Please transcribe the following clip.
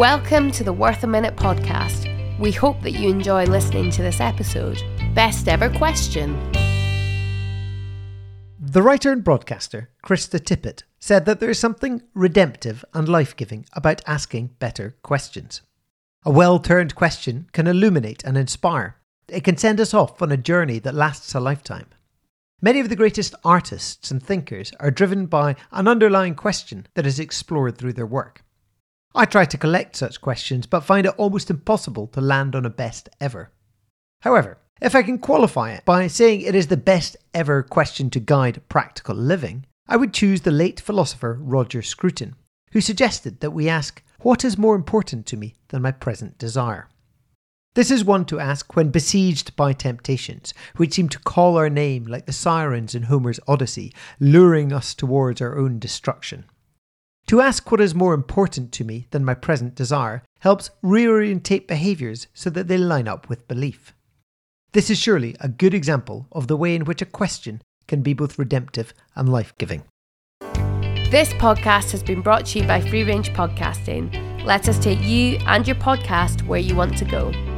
Welcome to the Worth a Minute podcast. We hope that you enjoy listening to this episode. Best ever question. The writer and broadcaster, Krista Tippett, said that there is something redemptive and life giving about asking better questions. A well turned question can illuminate and inspire. It can send us off on a journey that lasts a lifetime. Many of the greatest artists and thinkers are driven by an underlying question that is explored through their work. I try to collect such questions, but find it almost impossible to land on a best ever. However, if I can qualify it by saying it is the best ever question to guide practical living, I would choose the late philosopher Roger Scruton, who suggested that we ask, What is more important to me than my present desire? This is one to ask when besieged by temptations, which seem to call our name like the sirens in Homer's Odyssey, luring us towards our own destruction. To ask what is more important to me than my present desire helps reorientate behaviours so that they line up with belief. This is surely a good example of the way in which a question can be both redemptive and life giving. This podcast has been brought to you by Free Range Podcasting. Let us take you and your podcast where you want to go.